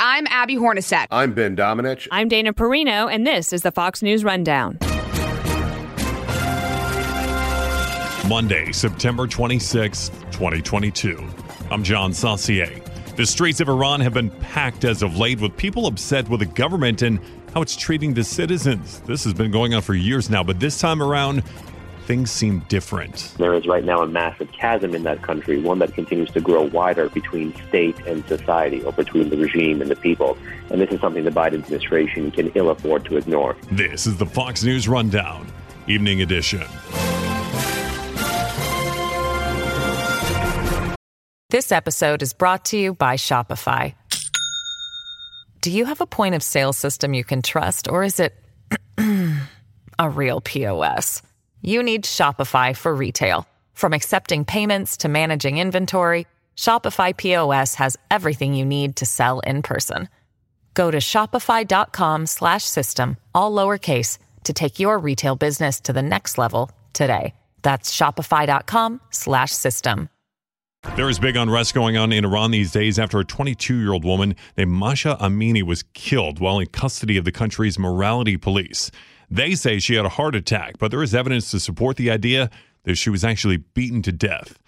I'm Abby Hornacek. I'm Ben Domenech. I'm Dana Perino, and this is the Fox News Rundown. Monday, September 26, 2022. I'm John Saucier. The streets of Iran have been packed as of late with people upset with the government and how it's treating the citizens. This has been going on for years now, but this time around, things seem different. There is right now a massive chasm in that country, one that continues to grow wider between state and society, or between the regime and the people. And this is something the Biden administration can ill afford to ignore. This is the Fox News Rundown, Evening Edition. This episode is brought to you by Shopify. Do you have a point of sale system you can trust, or is it a real POS? You need Shopify for retail. From accepting payments to managing inventory, Shopify POS has everything you need to sell in person. Go to shopify.com slash system, all lowercase, to take your retail business to the next level today. That's shopify.com slash system. There is big unrest going on in Iran these days after a 22 year old woman named Mahsa Amini was killed while in custody of the country's morality police. They say she had a heart attack, but there is evidence to support the idea that she was actually beaten to death.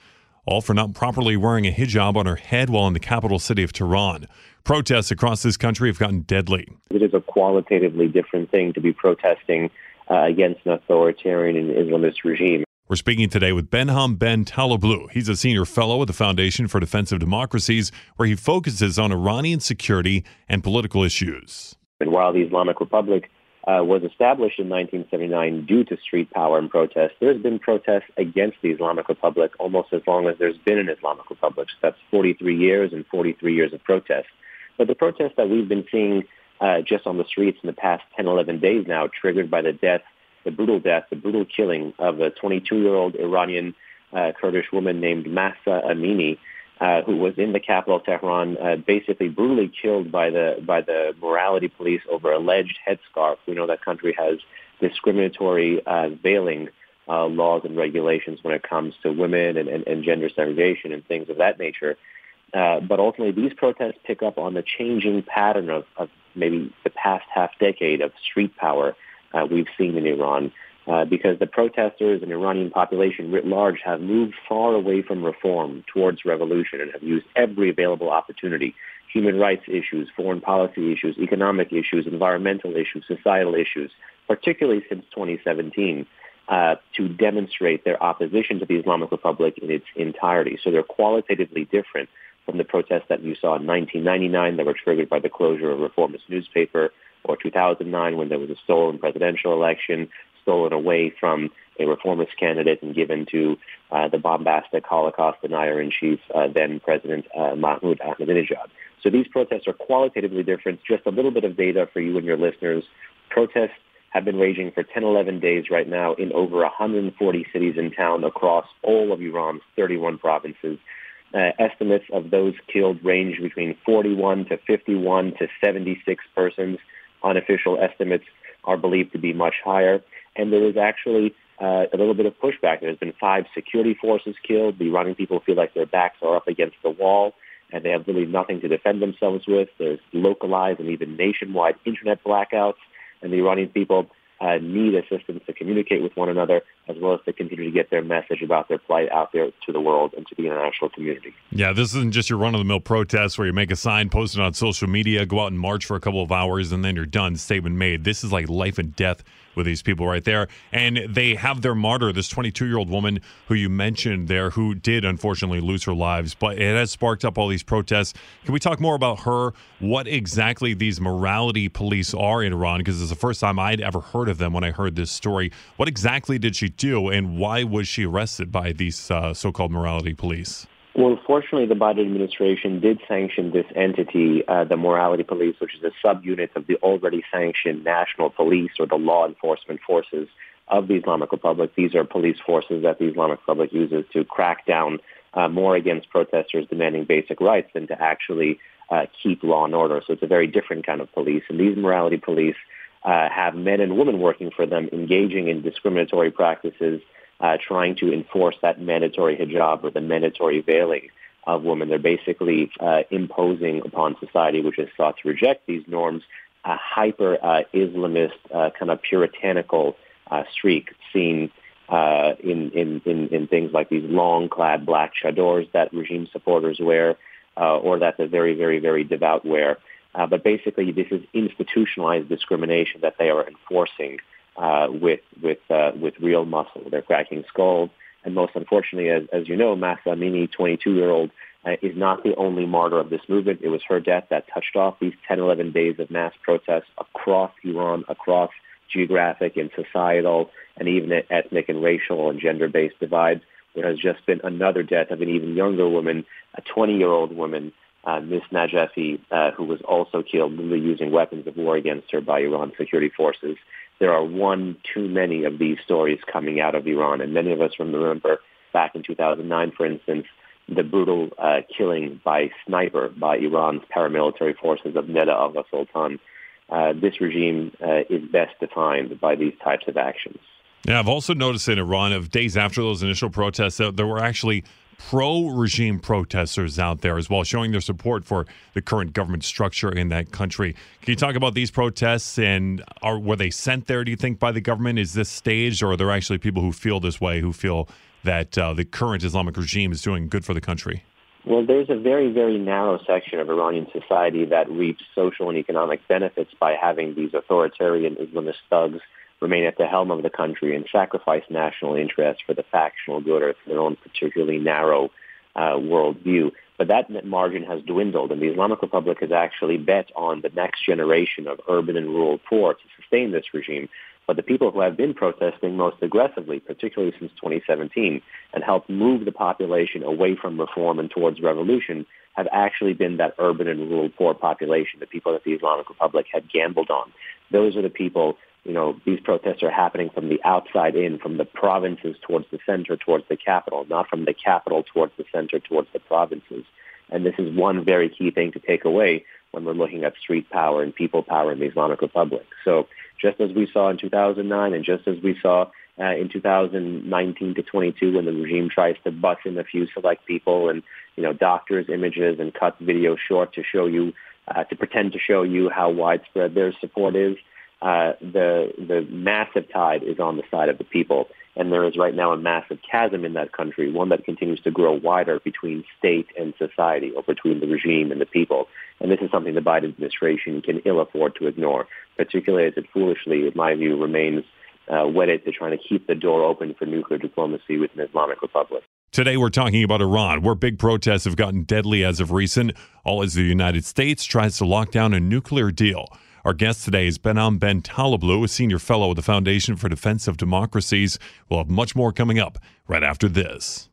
All for not properly wearing a hijab on her head while in the capital city of Tehran. Protests across this country have gotten deadly. It is a qualitatively different thing to be protesting uh, against an authoritarian and Islamist regime. We're speaking today with Behnam Ben Taleblu. He's a senior fellow at the Foundation for Defense of Democracies, where he focuses on Iranian security and political issues. And while the Islamic Republic uh, was established in 1979 due to street power and protests. There's been protests against the Islamic Republic almost as long as there's been an Islamic Republic. So that's 43 years and 43 years of protests. But the protests that we've been seeing uh, just on the streets in the past 10, 11 days now, triggered by the death, the brutal death, the brutal killing of a 22-year-old Iranian uh, Kurdish woman named Mahsa Amini, uh, who was in the capital of Tehran, uh, basically brutally killed by the by the morality police over alleged headscarf. We know that country has discriminatory uh, veiling uh, laws and regulations when it comes to women and, and, and gender segregation and things of that nature. Uh, but ultimately, these protests pick up on the changing pattern of, of maybe the past half decade of street power uh, we've seen in Iran uh, because the protesters and Iranian population writ large have moved far away from reform towards revolution and have used every available opportunity, human rights issues, foreign policy issues, economic issues, environmental issues, societal issues, particularly since 2017, uh, to demonstrate their opposition to the Islamic Republic in its entirety. So they're qualitatively different from the protests that you saw in 1999 that were triggered by the closure of a reformist newspaper, or 2009 when there was a stolen presidential election, stolen away from a reformist candidate and given to uh, the bombastic Holocaust denier-in-chief, uh, then President uh, Mahmoud Ahmadinejad. So these protests are qualitatively different. Just a little bit of data for you and your listeners. Protests have been raging for 10, 11 days right now in over 140 cities and towns across all of Iran's 31 provinces. Uh, estimates of those killed range between 41 to 51 to 76 persons. Unofficial estimates are believed to be much higher and there is actually uh, a little bit of pushback. There's been five security forces killed. The Iranian people feel like their backs are up against the wall and they have really nothing to defend themselves with. There's localized and even nationwide internet blackouts, and the Iranian people uh, need assistance to communicate with one another as well as to continue to get their message about their plight out there to the world and to the international community. Yeah, this isn't just your run of the mill protest where you make a sign, post it on social media, go out and march for a couple of hours, and then you're done. Statement made. This is like life and death with these people right there. And they have their martyr, this 22 year old woman who you mentioned there, who did unfortunately lose her lives. But it has sparked up all these protests. Can we talk more about her? What exactly these morality police are in Iran? Because it's the first time I'd ever heard of them when I heard this story. What exactly did she do, and why was she arrested by these uh, so called morality police? Well, unfortunately, the Biden administration did sanction this entity, uh, the Morality Police, which is a subunit of the already sanctioned National Police or the law enforcement forces of the Islamic Republic. These are police forces that the Islamic Republic uses to crack down uh, more against protesters demanding basic rights than to actually uh, keep law and order. So it's a very different kind of police. And these morality police uh, have men and women working for them engaging in discriminatory practices uh, trying to enforce that mandatory hijab or the mandatory veiling of women. They're basically uh, imposing upon society, which has sought to reject these norms, a hyper uh, Islamist uh, kind of puritanical uh, streak seen uh, in, in, in, in things like these long-clad black chadors that regime supporters wear, or that the very, very, very devout wear. but basically, this is institutionalized discrimination that they are enforcing uh, with with uh, with real muscle. They're cracking skulls, and most unfortunately, as as you know, Mahsa Amini, 22 year old, uh, is not the only martyr of this movement. It was her death that touched off these 10, 11 days of mass protests across Iran, across geographic and societal, and even ethnic and racial and gender-based divides. There has just been another death of an even younger woman, a 20-year-old woman, uh, Miss Najafi, uh, who was also killed using weapons of war against her by Iran security forces there are one too many of these stories coming out of Iran. And many of us remember back in 2009, for instance, the brutal uh, killing by sniper by Iran's paramilitary forces of Neda Agha Soltan. Uh, this regime uh, is best defined by these types of actions. Yeah, I've also noticed in Iran, of days after those initial protests, that there were actually pro regime protesters out there as well, showing their support for the current government structure in that country. Can you talk about these protests and are were they sent there, do you think, by the government? Is this staged, or are there actually people who feel this way, who feel that uh, the current Islamic regime is doing good for the country? Well, there's a very, very narrow section of Iranian society that reaps social and economic benefits by having these authoritarian Islamist thugs remain at the helm of the country and sacrifice national interests for the factional good or for their own particularly narrow uh, worldview. But that margin has dwindled, and the Islamic Republic has actually bet on the next generation of urban and rural poor to sustain this regime. But the people who have been protesting most aggressively, particularly since 2017, and helped move the population away from reform and towards revolution, have actually been that urban and rural poor population, the people that the Islamic Republic had gambled on. Those are the people you know, these protests are happening from the outside in, from the provinces towards the center, towards the capital, not from the capital towards the center, towards the provinces. And this is one very key thing to take away when we're looking at street power and people power in the Islamic Republic. So just as we saw in 2009 and just as we saw uh, in 2019 to 22 when the regime tries to bus in a few select people and, you know, doctors' images and cut video short to show you, uh, to pretend to show you how widespread their support is, uh, the the massive tide is on the side of the people, and there is right now a massive chasm in that country, one that continues to grow wider between state and society, or between the regime and the people. And this is something the Biden administration can ill afford to ignore, particularly as it foolishly, in my view, remains uh, wedded to trying to keep the door open for nuclear diplomacy with an Islamic Republic. Today, we're talking about Iran, where big protests have gotten deadly as of recent, all as the United States tries to lock down a nuclear deal. Our guest today is Behnam Ben Taleblu, a senior fellow at the Foundation for Defense of Democracies. We'll have much more coming up right after this.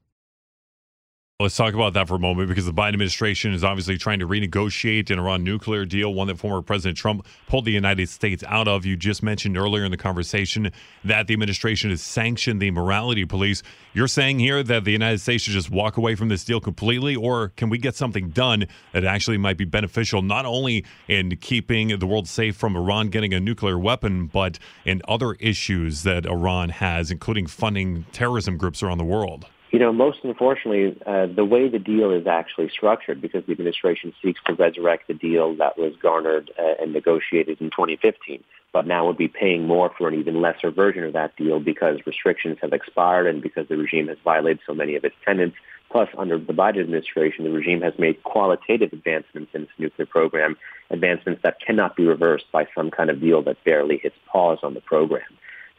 Let's talk about that for a moment because the Biden administration is obviously trying to renegotiate an Iran nuclear deal, one that former President Trump pulled the United States out of. You just mentioned earlier in the conversation that the administration has sanctioned the morality police. You're saying here that the United States should just walk away from this deal completely, or can we get something done that actually might be beneficial, not only in keeping the world safe from Iran getting a nuclear weapon, but in other issues that Iran has, including funding terrorism groups around the world? You know, most unfortunately, uh, the way the deal is actually structured, because the administration seeks to resurrect the deal that was garnered uh, and negotiated in 2015, but now would be paying more for an even lesser version of that deal because restrictions have expired and because the regime has violated so many of its tenets. Plus, under the Biden administration, the regime has made qualitative advancements in its nuclear program, advancements that cannot be reversed by some kind of deal that barely hits pause on the program.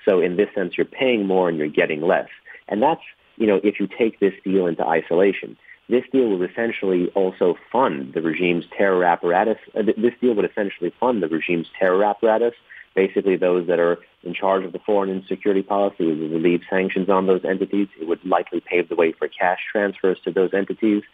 So in this sense, you're paying more and you're getting less. And that's you know, if you take this deal into isolation, this deal will essentially also fund the regime's terror apparatus. Uh, this deal would essentially fund the regime's terror apparatus basically those that are in charge of the foreign and security policy. It would relieve sanctions on those entities. It would likely pave the way for cash transfers to those entities.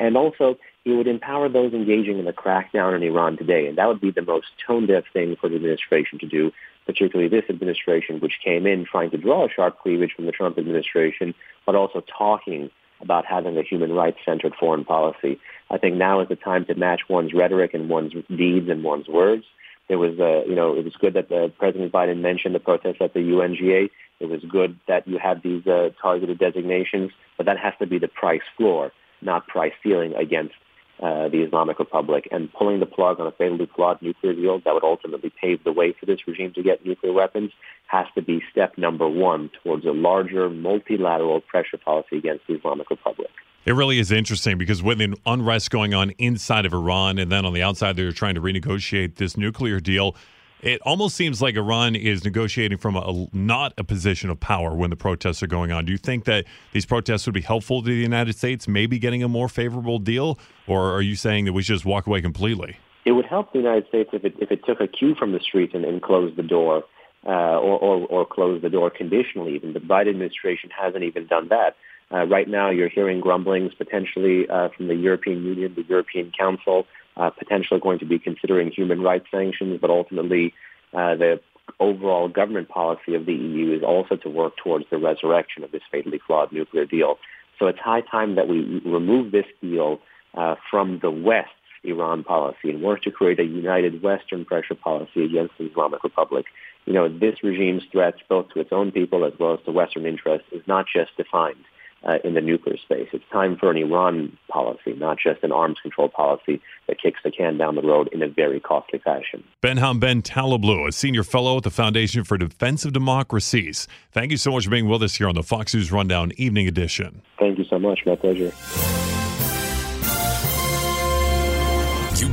And also, it would empower those engaging in the crackdown in Iran today. And that would be the most tone-deaf thing for the administration to do, particularly this administration, which came in trying to draw a sharp cleavage from the Trump administration, but also talking about having a human rights-centered foreign policy. I think now is the time to match one's rhetoric and one's deeds and one's words. There was, uh, you know, it was good that the President Biden mentioned the protests at the UNGA. It was good that you have these uh, targeted designations, but that has to be the price floor, not price ceiling against uh, the Islamic Republic. And pulling the plug on a fatally flawed nuclear deal that would ultimately pave the way for this regime to get nuclear weapons has to be step number one towards a larger multilateral pressure policy against the Islamic Republic. It really is interesting because with the unrest going on inside of Iran and then on the outside, they're trying to renegotiate this nuclear deal. It almost seems like Iran is negotiating from a, not a position of power when the protests are going on. Do you think that these protests would be helpful to the United States, maybe getting a more favorable deal, or are you saying that we should just walk away completely? It would help the United States if it if it took a cue from the streets and, and closed the door, uh, or, or or closed the door conditionally. Even the Biden administration hasn't even done that. Uh, right now, you're hearing grumblings potentially uh, from the European Union, the European Council, uh, potentially going to be considering human rights sanctions, but ultimately uh, the overall government policy of the EU is also to work towards the resurrection of this fatally flawed nuclear deal. So it's high time that we remove this deal uh, from the West's Iran policy and work to create a united Western pressure policy against the Islamic Republic. You know, this regime's threats both to its own people as well as to Western interests is not just defined uh, in the nuclear space. It's time for an Iran policy, not just an arms control policy that kicks the can down the road in a very costly fashion. Behnam Ben Taleblu, a senior fellow at the Foundation for Defense of Democracies. Thank you so much for being with us here on the Fox News Rundown Evening Edition. Thank you so much. My pleasure.